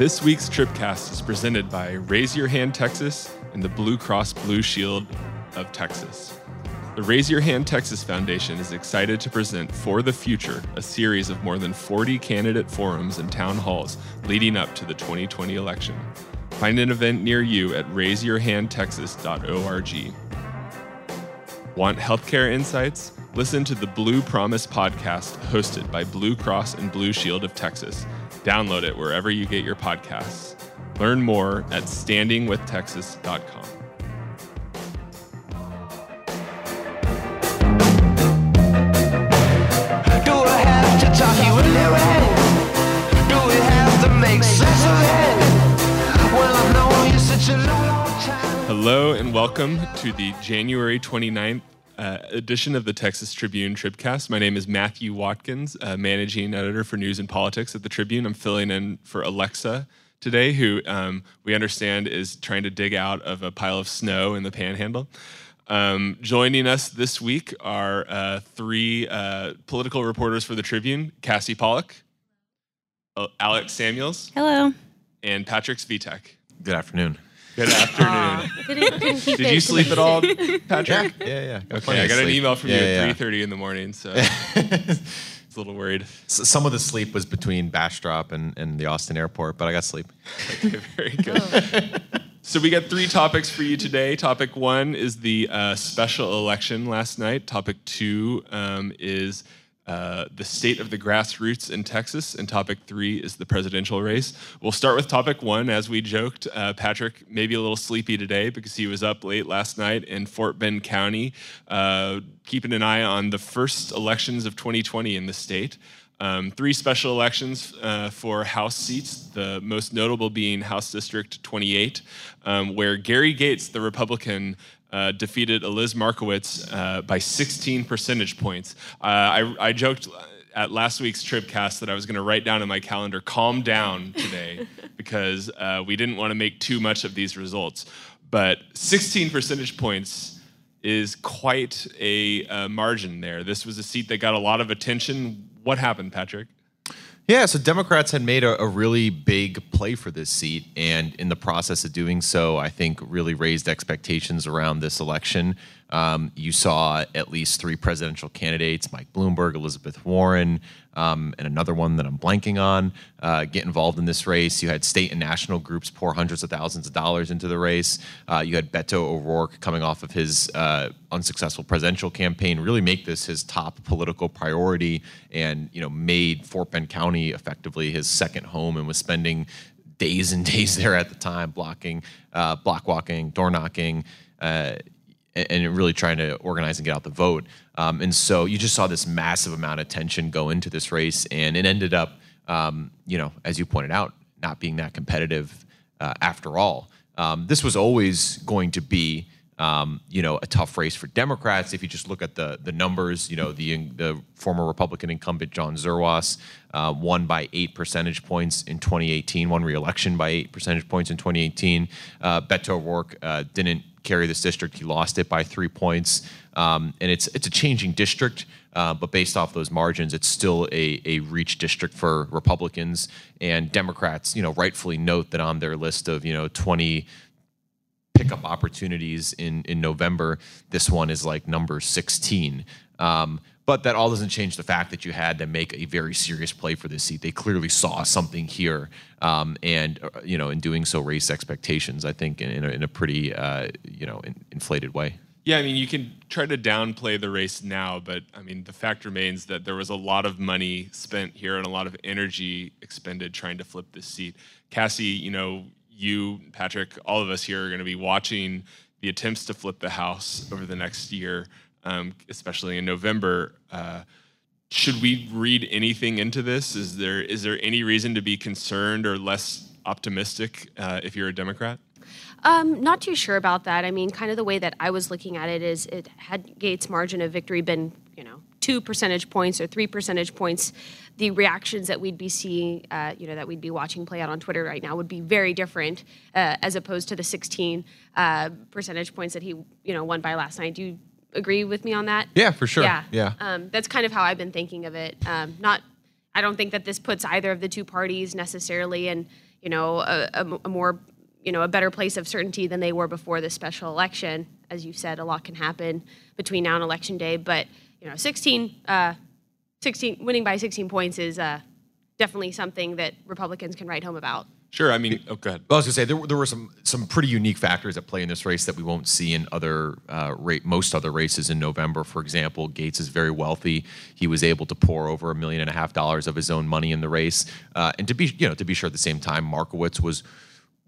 This week's Tribcast is presented by Raise Your Hand Texas and the Blue Cross Blue Shield of Texas. The Raise Your Hand Texas Foundation is excited to present For the Future, a series of more than 40 candidate forums and town halls leading up to the 2020 election. Find an event near you at raiseyourhandtexas.org. Want healthcare insights? Listen to the Blue Promise podcast hosted by Blue Cross and Blue Shield of Texas. Download it wherever you get your podcasts. Learn more at standingwithtexas.com. Do I have to talk you into it? Do we have to make sense of it? Well, I've known you such a. Hello and welcome to the January 29th uh, edition of the Texas Tribune Tribcast. My name is Matthew Watkins, uh, managing editor for news and politics at the Tribune. I'm filling in for Alexa today, who um, we understand is trying to dig out of a pile of snow in the panhandle. Um, joining us this week are uh, three uh, political reporters for the Tribune Cassie Pollock, Alex Samuels, Hello. and Patrick Svitek. Good afternoon. Good afternoon. Couldn't, couldn't Did you sleep at all, Patrick? yeah, yeah. Got Okay, plenty I of got an email from Yeah, you yeah, at 3:30 in the morning, so it's a little worried. S- Some of the sleep was between Bastrop and, and the Austin airport, but I got sleep. Okay, very good. So we got three topics for you today. Topic one is the uh, special election last night. Topic two um, is uh, the state of the grassroots in Texas, and topic three is the presidential race. We'll start with topic one. As we joked, uh, Patrick maybe a little sleepy today because he was up late last night in Fort Bend County, uh, keeping an eye on the first elections of 2020 in the state. Um, three special elections uh, for House seats, the most notable being House District 28, um, where Gary Gates, the Republican, uh, defeated Eliz Markowitz uh, by 16 percentage points. Uh, I, I joked at last week's Tribcast that I was going to write down in my calendar, calm down today, because uh, we didn't want to make too much of these results. But 16 percentage points is quite a uh, margin there. This was a seat that got a lot of attention. What happened, Patrick? Yeah, so Democrats had made a, a really big play for this seat, and in the process of doing so, I think really raised expectations around this election. Um, you saw at least three presidential candidates Mike Bloomberg, Elizabeth Warren, um, and another one that I'm blanking on uh, get involved in this race. You had state and national groups pour hundreds of thousands of dollars into the race. Uh, you had Beto O'Rourke coming off of his uh, unsuccessful presidential campaign, really make this his top political priority, and you know made Fort Bend County effectively his second home, and was spending days and days there at the time, blocking, uh, block walking, door knocking. And and really trying to organize and get out the vote. Um, and so you just saw this massive amount of tension go into this race, and it ended up, um, you know, as you pointed out, not being that competitive uh, after all. Um, this was always going to be, um, you know, a tough race for Democrats. If you just look at the the numbers, you know, the the former Republican incumbent John Zerwas uh, won by eight percentage points in 2018, won re-election by eight percentage points in 2018. Uh, Beto O'Rourke uh, didn't carry this district. He lost it by three points, um, and it's it's a changing district. Uh, but based off those margins, it's still a, a reach district for Republicans and Democrats. You know, rightfully note that on their list of you know 20 pickup opportunities in in November, this one is like number 16. Um, but that all doesn't change the fact that you had to make a very serious play for this seat. They clearly saw something here, um, and uh, you know, in doing so, raised expectations. I think in, in, a, in a pretty uh, you know in, inflated way. Yeah, I mean, you can try to downplay the race now, but I mean, the fact remains that there was a lot of money spent here and a lot of energy expended trying to flip this seat. Cassie, you know, you, Patrick, all of us here are going to be watching the attempts to flip the House over the next year, um, especially in November. Uh, should we read anything into this? Is there is there any reason to be concerned or less optimistic uh, if you're a Democrat? Um, not too sure about that. I mean, kind of the way that I was looking at it is it had Gates' margin of victory been, you know, two percentage points or three percentage points, the reactions that we'd be seeing, uh, you know, that we'd be watching play out on Twitter right now would be very different uh, as opposed to the 16 uh, percentage points that he, you know, won by last night. Do you agree with me on that? Yeah, for sure. Yeah. Yeah. Um, that's kind of how I've been thinking of it. Um, not, I don't think that this puts either of the two parties necessarily in, you know, a, a, a more, you know, a better place of certainty than they were before the special election. As you said, a lot can happen between now and election day, but you know, 16, uh, 16 winning by 16 points is uh, definitely something that Republicans can write home about. Sure. I mean, oh, go ahead. I was gonna say there, there were some some pretty unique factors at play in this race that we won't see in other uh, rate most other races in November. For example, Gates is very wealthy. He was able to pour over a million and a half dollars of his own money in the race, uh, and to be you know to be sure at the same time, Markowitz was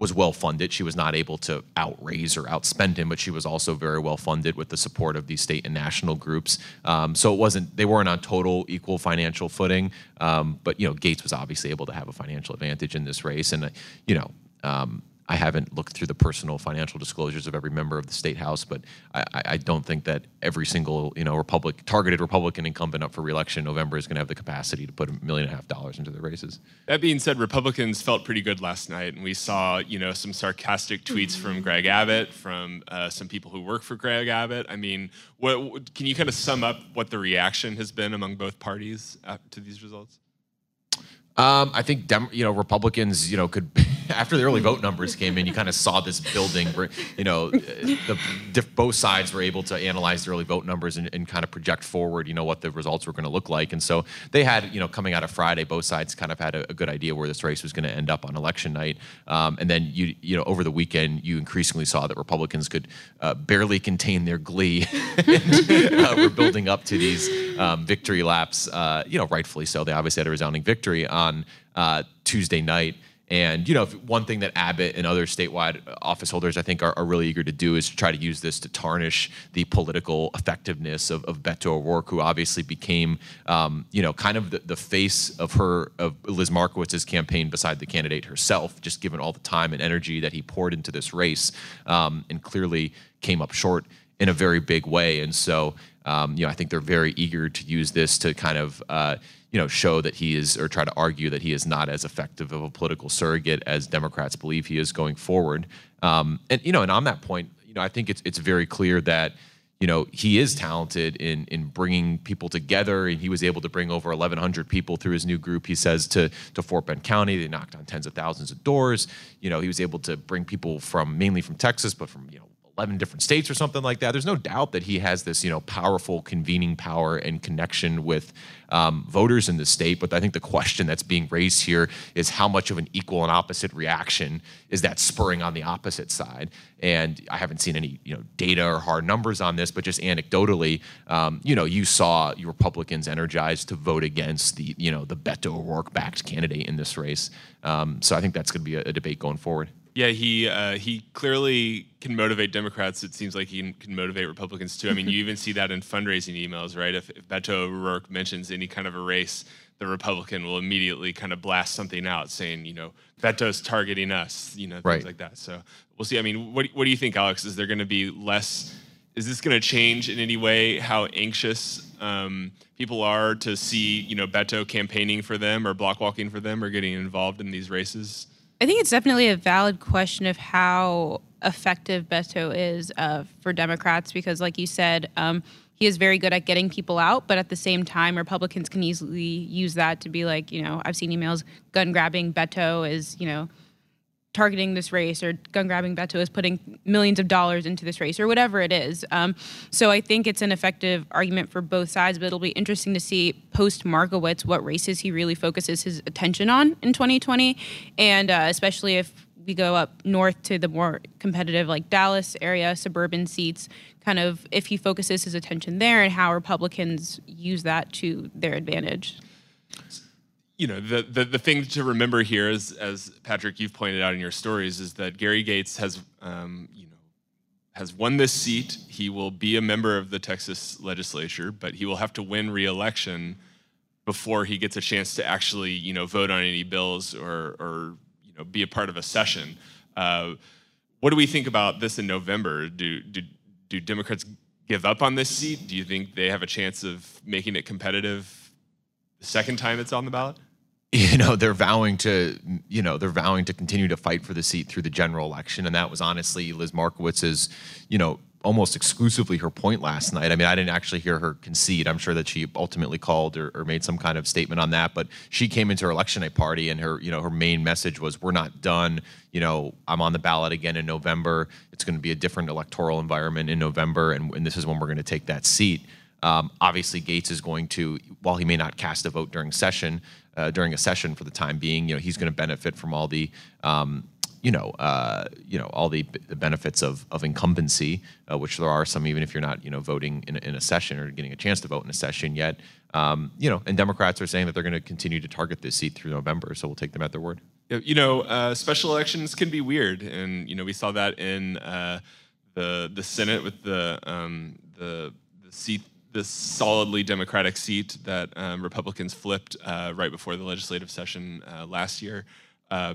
was well funded. She was not able to outraise or outspend him, but she was also very well funded with the support of these state and national groups. Um, so it wasn't they weren't on total equal financial footing. Um, but you know, Gates was obviously able to have a financial advantage in this race, and uh, you know. Um, I haven't looked through the personal financial disclosures of every member of the state house, but I, I don't think that every single you know Republic targeted Republican incumbent up for reelection in November is going to have the capacity to put a million and a half dollars into the races. That being said, Republicans felt pretty good last night, and we saw you know some sarcastic tweets from Greg Abbott, from uh, some people who work for Greg Abbott. I mean, what, can you kind of sum up what the reaction has been among both parties uh, to these results? Um, I think Dem- you know Republicans, you know, could after the early vote numbers came in, you kind of saw this building. where, You know, the both sides were able to analyze the early vote numbers and, and kind of project forward, you know, what the results were going to look like. And so they had, you know, coming out of Friday, both sides kind of had a, a good idea where this race was going to end up on election night. Um, and then you, you know, over the weekend, you increasingly saw that Republicans could uh, barely contain their glee. and, uh, were building up to these um, victory laps. Uh, you know, rightfully so. They obviously had a resounding victory on uh, Tuesday night. And you know, one thing that Abbott and other statewide office holders, I think, are, are really eager to do is to try to use this to tarnish the political effectiveness of, of Beto O'Rourke, who obviously became, um, you know, kind of the, the face of her of Liz Markowitz's campaign beside the candidate herself, just given all the time and energy that he poured into this race, um, and clearly came up short in a very big way. And so, um, you know, I think they're very eager to use this to kind of, uh, you know, show that he is, or try to argue that he is not as effective of a political surrogate as Democrats believe he is going forward. Um, and you know, and on that point, you know, I think it's it's very clear that you know he is talented in in bringing people together and he was able to bring over 1100 people through his new group he says to to Fort Bend County they knocked on tens of thousands of doors you know he was able to bring people from mainly from Texas but from you know 11 different states or something like that. There's no doubt that he has this you know powerful convening power and connection with um, voters in the state but i think the question that's being raised here is how much of an equal and opposite reaction is that spurring on the opposite side? And i haven't seen any you know data or hard numbers on this but just anecdotally um, you know you saw republicans energized to vote against the you know the beto o'rourke backed candidate in this race. Um, so i think that's going to be a, a debate going forward Yeah, he uh, he clearly can motivate Democrats. It seems like he can, motivate Republicans too. I mean, you even see that in fundraising emails, right? If, if Beto O'Rourke mentions any kind of a race, the Republican will immediately kind of blast something out saying, you know, Beto's targeting us, you know, things Right. like that. So we'll see. I mean, what what do you think, Alex? Is there going to be less? Is this going to change in any way how anxious um, people are to see, you know, Beto campaigning for them or block walking for them or getting involved in these races? I think it's definitely a valid question of how effective Beto is uh, for Democrats because, like you said, um, he is very good at getting people out, but at the same time, Republicans can easily use that to be like, you know, I've seen emails gun grabbing Beto is, you know, targeting this race or gun grabbing Beto is putting millions of dollars into this race or whatever it is. Um, so I think it's an effective argument for both sides, but it'll be interesting to see post Markowitz what races he really focuses his attention on in 2020, and uh, especially if we go up north to the more competitive like Dallas area, suburban seats, kind of if he focuses his attention there and how Republicans use that to their advantage. You know the, the the thing to remember here is as Patrick you've pointed out in your stories is that Gary Gates has um, you know has won this seat. He will be a member of the Texas legislature, but he will have to win re-election before he gets a chance to actually you know vote on any bills or or you know be a part of a session. Uh, what do we think about this in November? Do do do Democrats give up on this seat? Do you think they have a chance of making it competitive the second time it's on the ballot? you know they're vowing to you know they're vowing to continue to fight for the seat through the general election and that was honestly liz markowitz's you know almost exclusively her point last night. I mean, I didn't actually hear her concede. I'm sure that she ultimately called or, or made some kind of statement on that, but she came into her election night party and her, you know, her main message was, "We're not done. You know, I'm on the ballot again in November. It's going to be a different electoral environment in November, and, and this is when we're going to take that seat." Um, obviously, Gates is going to, while he may not cast a vote during session, uh, during a session for the time being, you know, he's going to benefit from all the um, you know, uh, you know, all the, the benefits of, of incumbency, uh, which there are some, even if you're not, you know, voting in, a- in a session or getting a chance to vote in a session yet. Um, you know, and Democrats are saying that they're going to continue to target this seat through November, so we'll take them at their word. You know, uh, special elections can be weird, and you know we saw that in uh, the the Senate with the um, the the seat, the solidly Democratic seat that um, Republicans flipped uh, right before the legislative session uh, last year. Uh,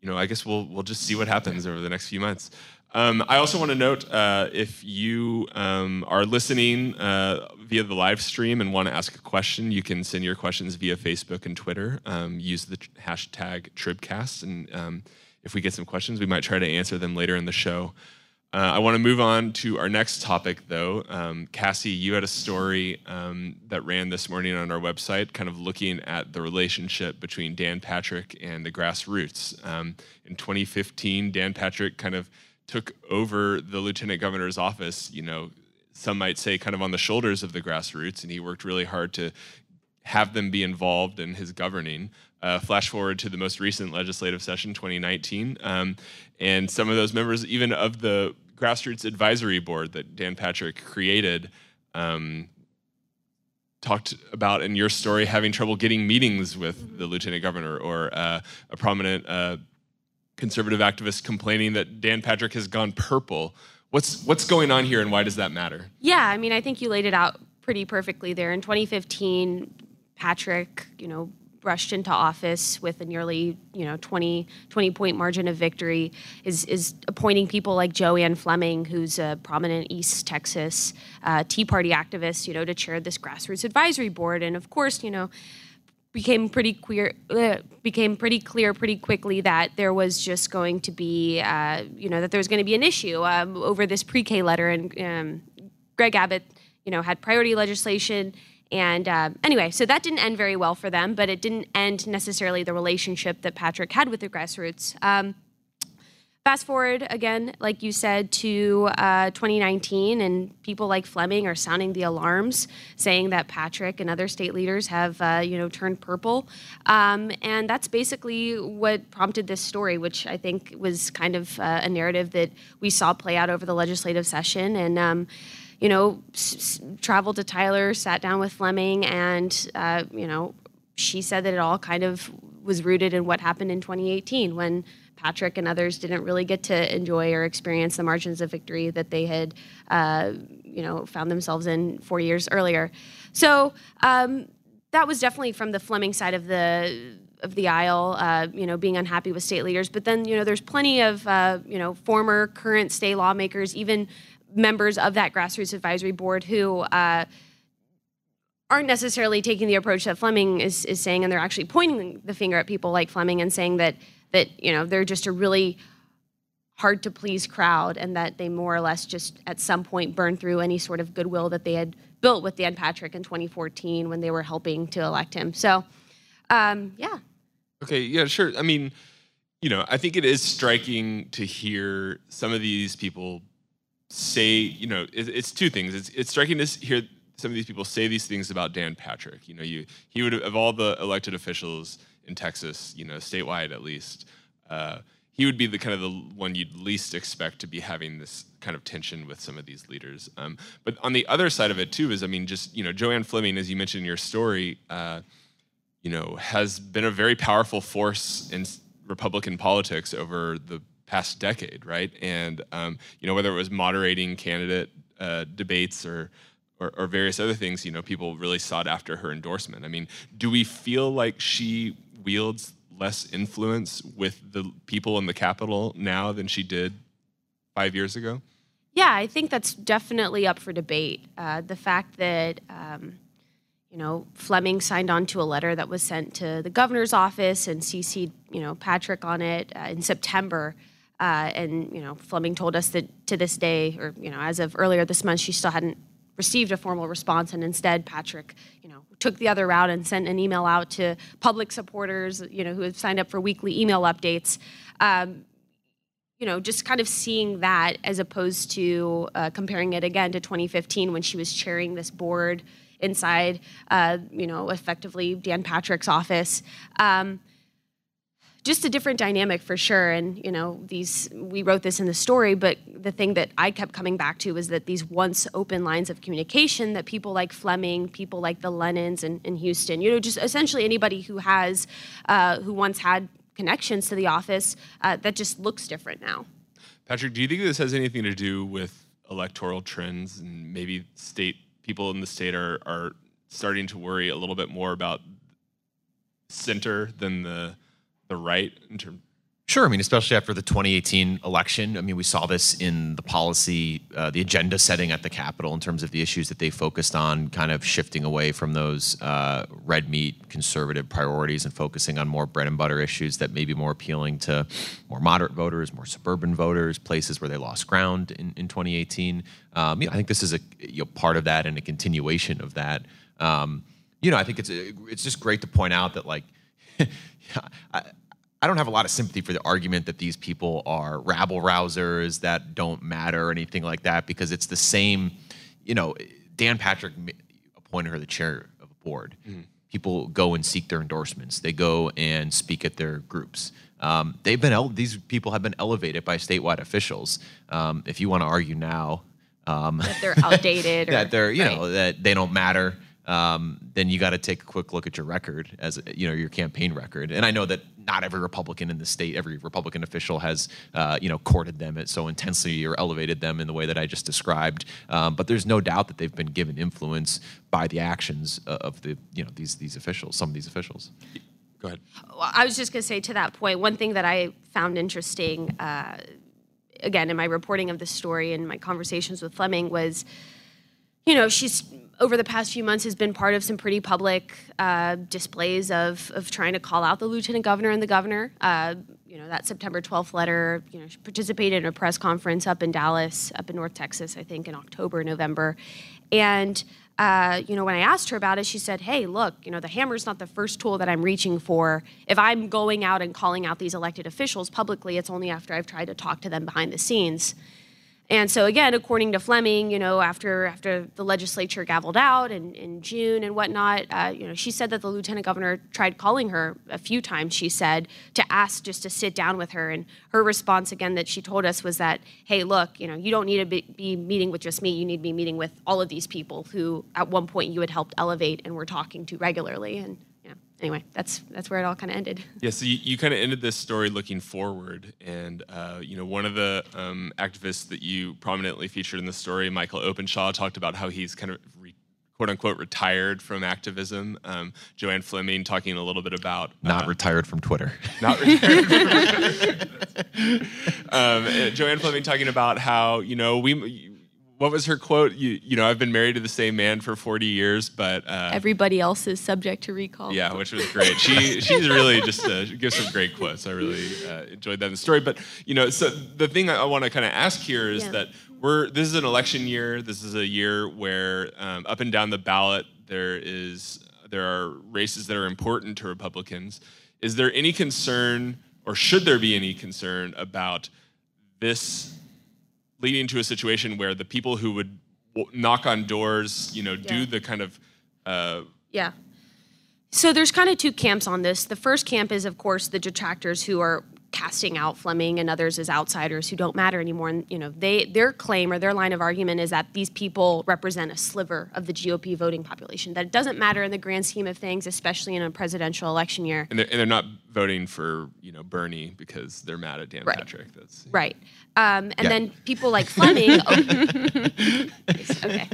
you know, I guess we'll we'll just see what happens over the next few months. Um, I also want to note uh, if you um, are listening uh, via the live stream and want to ask a question, you can send your questions via Facebook and Twitter. Um, use the hashtag Tribcast, and um, if we get some questions, we might try to answer them later in the show. Uh, I want to move on to our next topic, though. Um, Cassie, you had a story um, that ran this morning on our website, kind of looking at the relationship between Dan Patrick and the grassroots. Um, in 2015, Dan Patrick kind of took over the lieutenant governor's office, you know, some might say kind of on the shoulders of the grassroots, and he worked really hard to have them be involved in his governing. Uh, flash forward to the most recent legislative session, 2019, um, and some of those members, even of the grassroots advisory board that Dan Patrick created, um, talked about in your story having trouble getting meetings with the lieutenant governor or uh, a prominent uh, conservative activist complaining that Dan Patrick has gone purple. What's what's going on here, and why does that matter? Yeah, I mean, I think you laid it out pretty perfectly there. In 2015, Patrick, you know, rushed into office with a nearly, you know, 20, 20 point margin of victory, is, is appointing people like JoAnn Fleming, who's a prominent East Texas uh, Tea Party activist, you know, to chair this grassroots advisory board. And of course, you know, became pretty queer uh, became pretty clear pretty quickly that there was just going to be uh, you know that there was going to be an issue um, over this pre-K letter and um, Greg Abbott you know had priority legislation and um, anyway so that didn't end very well for them but it didn't end necessarily the relationship that Patrick had with the grassroots. Um, Fast forward again, like you said, to uh, 2019, and people like Fleming are sounding the alarms, saying that Patrick and other state leaders have, uh, you know, turned purple, um, and that's basically what prompted this story, which I think was kind of uh, a narrative that we saw play out over the legislative session, and. Um, you know, s- traveled to Tyler, sat down with Fleming, and uh, you know, she said that it all kind of was rooted in what happened in 2018 when Patrick and others didn't really get to enjoy or experience the margins of victory that they had, uh, you know, found themselves in four years earlier. So um, that was definitely from the Fleming side of the of the aisle, uh, you know, being unhappy with state leaders. But then, you know, there's plenty of, uh, you know, former, current state lawmakers, even members of that grassroots advisory board who. Uh, aren't necessarily taking the approach that Fleming is, is saying, and they're actually pointing the finger at people like Fleming and saying that that you know they're just a really hard to please crowd, and that they more or less just at some point burn through any sort of goodwill that they had built with Dan Patrick in 2014 when they were helping to elect him. So, um, yeah, Okay, yeah, sure. I mean, you know, I think it is striking to hear some of these people say, you know, it, it's two things. It's, it's striking to hear some of these people say these things about Dan Patrick. You know, you he would of all the elected officials in Texas, you know, statewide at least, uh, he would be the kind of the one you'd least expect to be having this kind of tension with some of these leaders. Um, but on the other side of it too is, I mean, just you know, JoAnn Fleming, as you mentioned in your story. Uh, you know, has been a very powerful force in Republican politics over the past decade, right? And um, you know, whether it was moderating candidate uh, debates or, or or various other things, you know, people really sought after her endorsement. I mean, do we feel like she wields less influence with the people in the Capitol now than she did five years ago? Yeah, I think that's definitely up for debate. Uh, the fact that um, you know Fleming signed on to a letter that was sent to the governor's office and CC'd you know Patrick on it uh, in September. Uh, and you know, Fleming told us that to this day, or you know, as of earlier this month, she still hadn't received a formal response, and instead, Patrick, you know, took the other route and sent an email out to public supporters, you know, who have signed up for weekly email updates. Um, you know, just kind of seeing that as opposed to uh, comparing it again to 2015 when she was chairing this board inside, uh, you know, effectively Dan Patrick's office. Um, just a different dynamic for sure. And you know, these we wrote this in the story, but the thing that I kept coming back to was that these once open lines of communication that people like Fleming, people like the Lennons in, in Houston, you know, just essentially anybody who has uh, who once had connections to the office, uh, that just looks different now. Patrick, do you think this has anything to do with electoral trends and maybe state people in the state are are starting to worry a little bit more about center than the the right in terms Sure. I mean, especially after the 2018 election. I mean, we saw this in the policy, uh, the agenda setting at the Capitol in terms of the issues that they focused on, kind of shifting away from those uh, red meat conservative priorities and focusing on more bread and butter issues that may be more appealing to more moderate voters, more suburban voters, places where they lost ground in, in 2018. Um, you know, I think this is a you know, part of that and a continuation of that. Um, you know, I think it's a, it's just great to point out that like. I, I don't have a lot of sympathy for the argument that these people are rabble rousers that don't matter or anything like that because it's the same. You know, Dan Patrick appointed her the chair of a board. People go and seek their endorsements. They go and speak at their groups. Um, they've been ele- these people have been elevated by statewide officials. Um, if you want to argue now um, That they're outdated or that they're you know that they don't matter um, then you got to take a quick look at your record as you know your campaign record. And i know that not every republican in the state every republican official has uh, you know courted them so intensely or elevated them in the way that i just described. Um, but there's no doubt that they've been given influence by the actions uh, of the you know these these officials some of these officials. Go ahead. Well, I was just going to say to that point, one thing that I found interesting, uh, again, in my reporting of the story and my conversations with Fleming was, you know, she's over the past few months has been part of some pretty public uh, displays of of trying to call out the lieutenant governor and the governor. Uh, you know, that September 12th letter, you know, she participated in a press conference up in Dallas, up in North Texas, I think in October, November. And, uh, you know, when I asked her about it, she said, hey, look, you know, the hammer's not the first tool that I'm reaching for. If I'm going out and calling out these elected officials publicly, it's only after I've tried to talk to them behind the scenes. And so again, according to Fleming, you know, after after the legislature gavelled out in, in June and whatnot, uh, you know, she said that the lieutenant governor tried calling her a few times. She said to ask just to sit down with her, and her response again that she told us was that, hey, look, you know, you don't need to be, be meeting with just me. You need to be meeting with all of these people who, at one point, you had helped elevate and were talking to regularly. And anyway, that's that's where it all kind of ended. Yeah, so you, you kind of ended this story looking forward, and uh, you know one of the um, activists that you prominently featured in the story, Michael Openshaw, talked about how he's kind of re, quote unquote retired from activism. Um, JoAnn Fleming talking a little bit about not uh, retired from twitter not retired. um, uh, JoAnn Fleming talking about how you know we. What was her quote? You, you know, I've been married to the same man for 40 years, but uh, Everybody else is subject to recall. yeah, which was great. She she's really just uh, she gives some great quotes. I really uh, enjoyed that in the story. But you know, so the thing I, want to kind of ask here is Yeah. that we're this is an election year. This is a year where um, up and down the ballot there is there are races that are important to Republicans. Is there any concern, or should there be any concern about this leading to a situation where the people who would w- knock on doors, you know, do the kind of uh, Yeah. So there's kind of two camps on this. The first camp is, of course, the detractors who are casting out Fleming and others as outsiders who don't matter anymore. And you know, they their claim or their line of argument is that these people represent a sliver of the GOP voting population. That it doesn't matter in the grand scheme of things, especially in a presidential election year. And they're, and they're not voting for you know Bernie because they're mad at Dan Right. Patrick. That's Right. Um, and Yeah. then people like Fleming. okay.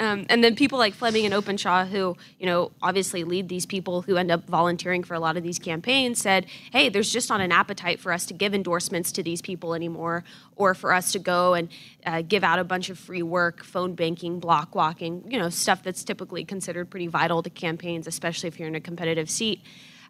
Um, and then people like Fleming and Openshaw, who you know obviously lead these people who end up volunteering for a lot of these campaigns, said, "Hey, there's just not an appetite for us to give endorsements to these people anymore, or for us to go and uh, give out a bunch of free work, phone banking, block walking, you know, stuff that's typically considered pretty vital to campaigns, especially if you're in a competitive seat."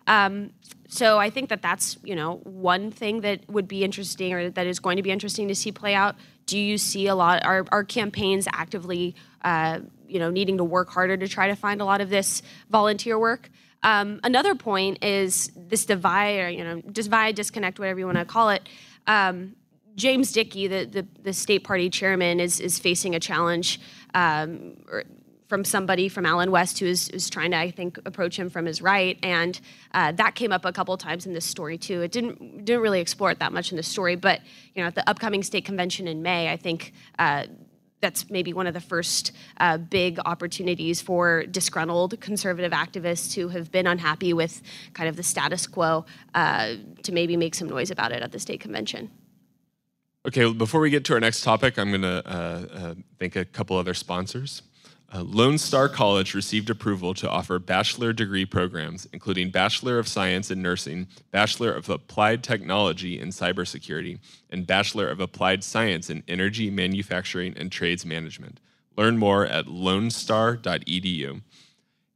Um, so I think that that's you know one thing that would be interesting or that is going to be interesting to see play out. Do you see a lot? Are campaigns actively uh, you know needing to work harder to try to find a lot of this volunteer work? Um, another point is this divide, or you know, divide, disconnect, whatever you want to call it. Um, James Dickey, the, the, the state party chairman, is is facing a challenge um, from somebody from Allen West who is, is trying to, I think, approach him from his right, and uh, that came up a couple times in this story too. It didn't didn't really explore it that much in the story, but you know, at the upcoming state convention in May, I think. Uh, that's maybe one of the first uh, big opportunities for disgruntled conservative activists who have been unhappy with kind of the status quo uh, to maybe make some noise about it at the state convention. Okay, before we get to our next topic, I'm going to uh, uh, thank a couple other sponsors. Uh, Lone Star College received approval to offer bachelor degree programs, including Bachelor of Science in Nursing, Bachelor of Applied Technology in Cybersecurity, and Bachelor of Applied Science in Energy, Manufacturing, and Trades Management. Learn more at lonestar.edu.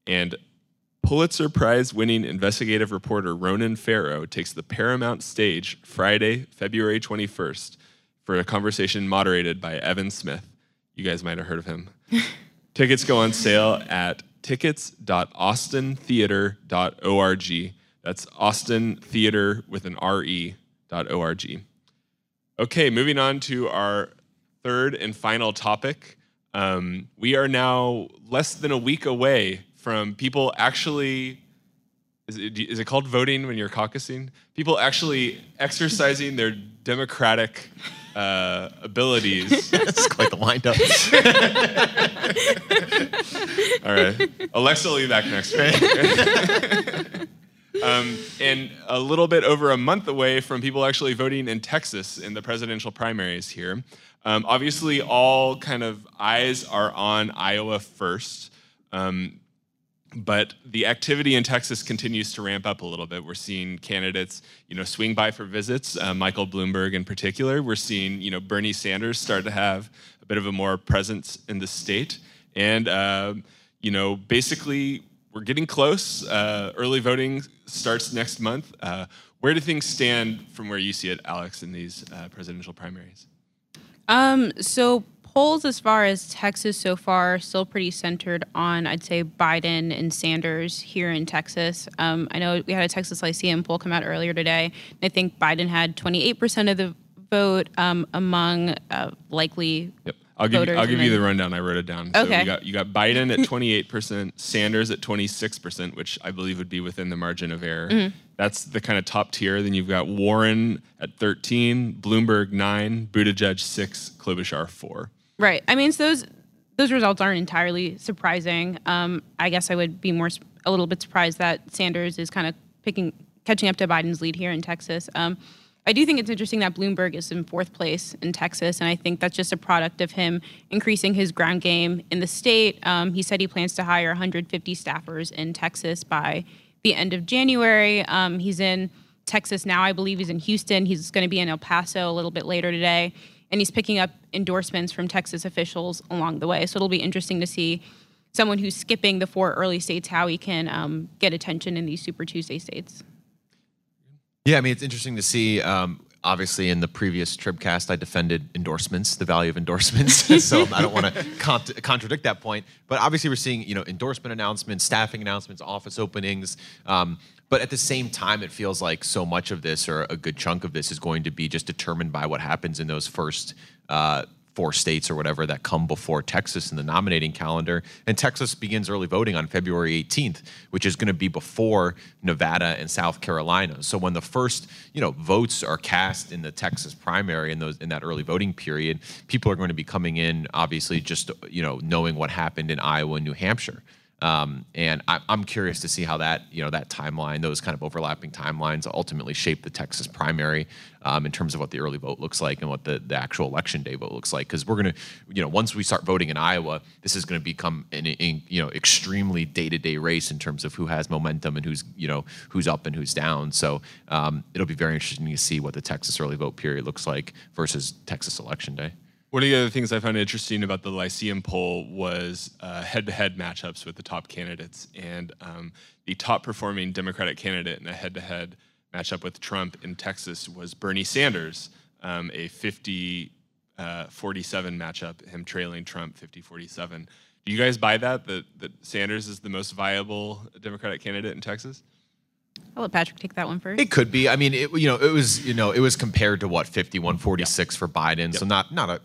And Pulitzer Prize winning investigative reporter Ronan Farrow takes the Paramount stage Friday, February 21st for a conversation moderated by Evan Smith. You guys might have heard of him. Tickets go on sale at tickets.austintheatre.org. That's Austin Theater with an R-E dot O-R-G. Okay, moving on to our third and final topic. Um, we are now less than a week away from people actually. Is it, is it called voting when you're caucusing? People actually exercising their democratic uh, abilities. That's quite the windup. All right. Alexa will be back next week. um, and a little bit over a month away from people actually voting in Texas in the presidential primaries here. Um, obviously, all kind of eyes are on Iowa first. Um, but the activity in Texas continues to ramp up a little bit. We're seeing candidates, you know, swing by for visits. Uh, Michael Bloomberg, in particular. We're seeing, you know, Bernie Sanders start to have a bit of a more presence in the state, and uh, you know, basically, we're getting close. Uh, early voting starts next month. Uh, where do things stand from where you see it, Alex, in these uh, presidential primaries? Um, so polls as far as Texas so far still pretty centered on I'd say Biden and Sanders here in Texas. Um, I know we had a Texas Lyceum poll come out earlier today. And I think Biden had 28% of the vote um, among uh, likely Yep. I'll give, you, I'll give you the rundown. I wrote it down. So Okay. you got you got Biden at 28%, Sanders at 26%, which I believe would be within the margin of error. Mm-hmm. That's the kind of top tier. Then you've got Warren at 13, Bloomberg 9, Buttigieg 6, Klobuchar 4. Right. I mean, so those those results aren't entirely surprising. Um, I guess I would be more a little bit surprised that Sanders is kind of picking catching up to Biden's lead here in Texas. Um, I do think it's interesting that Bloomberg is in fourth place in Texas, and I think that's just a product of him increasing his ground game in the state. Um, he said he plans to hire 150 staffers in Texas by the end of January. Um, he's in Texas now. I believe he's in Houston. He's going to be in El Paso a little bit later today. And he's picking up endorsements from Texas officials along the way. So it'll be interesting to see someone who's skipping the four early states how he can um, get attention in these Super Tuesday states. Yeah, I mean, it's interesting to see. Um, obviously, in the previous Tribcast, I defended endorsements, the value of endorsements. so I don't want to cont- contradict that point. But obviously, we're seeing you know endorsement announcements, staffing announcements, office openings. Um, but at the same time, it feels like so much of this, or a good chunk of this, is going to be just determined by what happens in those first. Uh, four states or whatever that come before Texas in the nominating calendar. And Texas begins early voting on February 18th, which is going to be before Nevada and South Carolina. So when the first, you know, votes are cast in the Texas primary in those in that early voting period, people are going to be coming in obviously just, you know, knowing what happened in Iowa and New Hampshire. Um, and I, I'm curious to see how that, you know, that timeline, those kind of overlapping timelines, ultimately shape the Texas primary um, in terms of what the early vote looks like and what the, the actual election day vote looks like. Because we're going to, you know, once we start voting in Iowa, this is going to become an, an you know extremely day to day race in terms of who has momentum and who's you know who's up and who's down. So um, it'll be very interesting to see what the Texas early vote period looks like versus Texas election day. One of the other things I found interesting about the Lyceum poll was uh, head-to-head matchups with the top candidates, and um, the top-performing Democratic candidate in a head-to-head matchup with Trump in Texas was Bernie Sanders, um, a 50 uh, 47 matchup, him trailing Trump 50 47. Do you guys buy that, that that Sanders is the most viable Democratic candidate in Texas? I'll let Patrick take that one first. It could be. I mean, it, you know, it was you know it was compared to what 51 46 for Biden, so not not a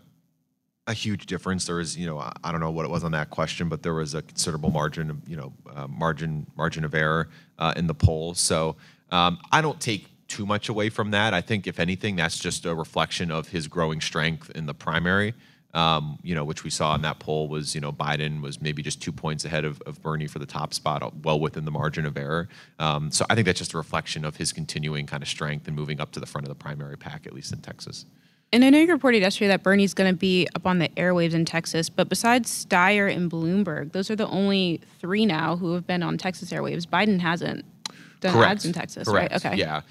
a huge difference. There was you know I, I don't know what it was on that question, but there was a considerable margin of you know uh, margin margin of error uh, in the poll. So um, I don't take too much away from that. I think if anything, that's just a reflection of his growing strength in the primary. Um, you know, which we saw in that poll was, you know, Biden was maybe just two points ahead of, of Bernie for the top spot, uh, well within the margin of error. Um, so I think that's just a reflection of his continuing kind of strength and moving up to the front of the primary pack, at least in Texas. And I know you reported yesterday that Bernie's going to be up on the airwaves in Texas, but besides Steyer and Bloomberg, those are the only three now who have been on Texas airwaves. Biden hasn't done Correct. ads in Texas, Correct. right? Okay. Yeah.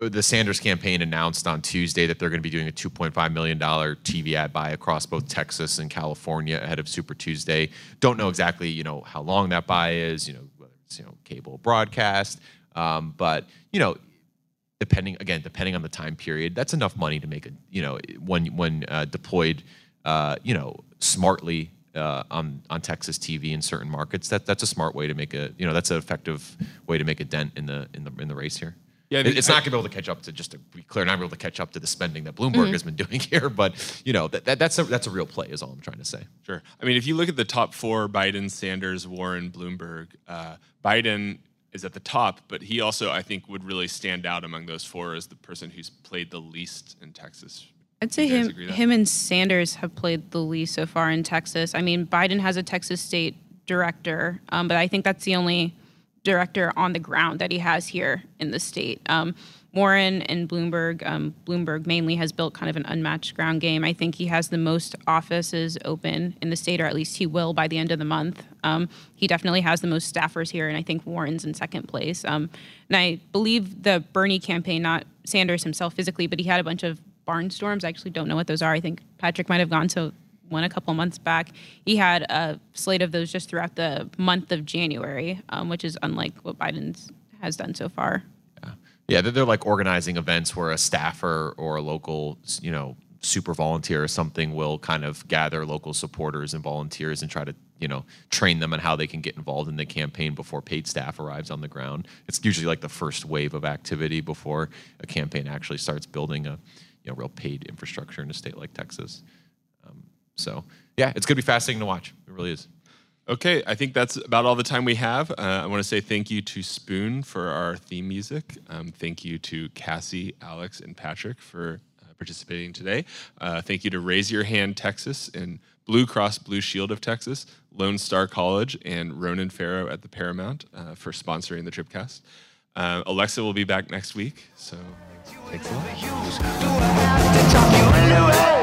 The Sanders campaign announced on Tuesday that they're going to be doing a $2.5 million TV ad buy across both Texas and California ahead of Super Tuesday. Don't know exactly, you know, how long that buy is, you know, whether it's, you know, cable broadcast. Um, but, you know, depending again depending on the time period that's enough money to make a you know when when uh, deployed uh, you know smartly uh, on on Texas TV in certain markets that that's a smart way to make a you know that's an effective way to make a dent in the in the in the race here. Yeah, I it's not going to be able to catch up to just to be clear not be able to catch up to the spending that Bloomberg has been doing here but you know that, that that's a that's a real play is all I'm trying to say. Sure. I mean, if you look at the top four Biden, Sanders, Warren, Bloomberg, uh, Biden is at the top, but he also, I think, would really stand out among those four as the person who's played the least in Texas. I'd say him, agree with that? him and Sanders have played the least so far in Texas. I mean, Biden has a Texas state director, um, but I think that's the only director on the ground that he has here in the state. Um, Warren and Bloomberg, um, Bloomberg mainly has built kind of an unmatched ground game. I think he has the most offices open in the state, or at least he will by the end of the month. Um, he definitely has the most staffers here, and I think Warren's in second place. Um, and I believe the Bernie campaign, not Sanders himself physically, but he had a bunch of barnstorms. I actually don't know what those are. I think Patrick might have gone to one a couple months back. He had a slate of those just throughout the month of January, um, which is unlike what Biden's has done so far. Yeah, they're, they're like organizing events where a staffer or a local, you know, super volunteer or something will kind of gather local supporters and volunteers and try to, you know, train them on how they can get involved in the campaign before paid staff arrives on the ground. It's usually like the first wave of activity before a campaign actually starts building a, you know, real paid infrastructure in a state like Texas. So yeah, it's gonna be fascinating to watch. It really is. Okay, I think that's about all the time we have. Uh, I want to say thank you to Spoon for our theme music. Um, thank you to Cassie, Alex, and Patrick for uh, participating today. Uh, thank you to Raise Your Hand Texas and Blue Cross Blue Shield of Texas, Lone Star College, and Ronan Farrow at the Paramount uh, for sponsoring the Tribcast. Uh, Alexa will be back next week, so thanks a lot.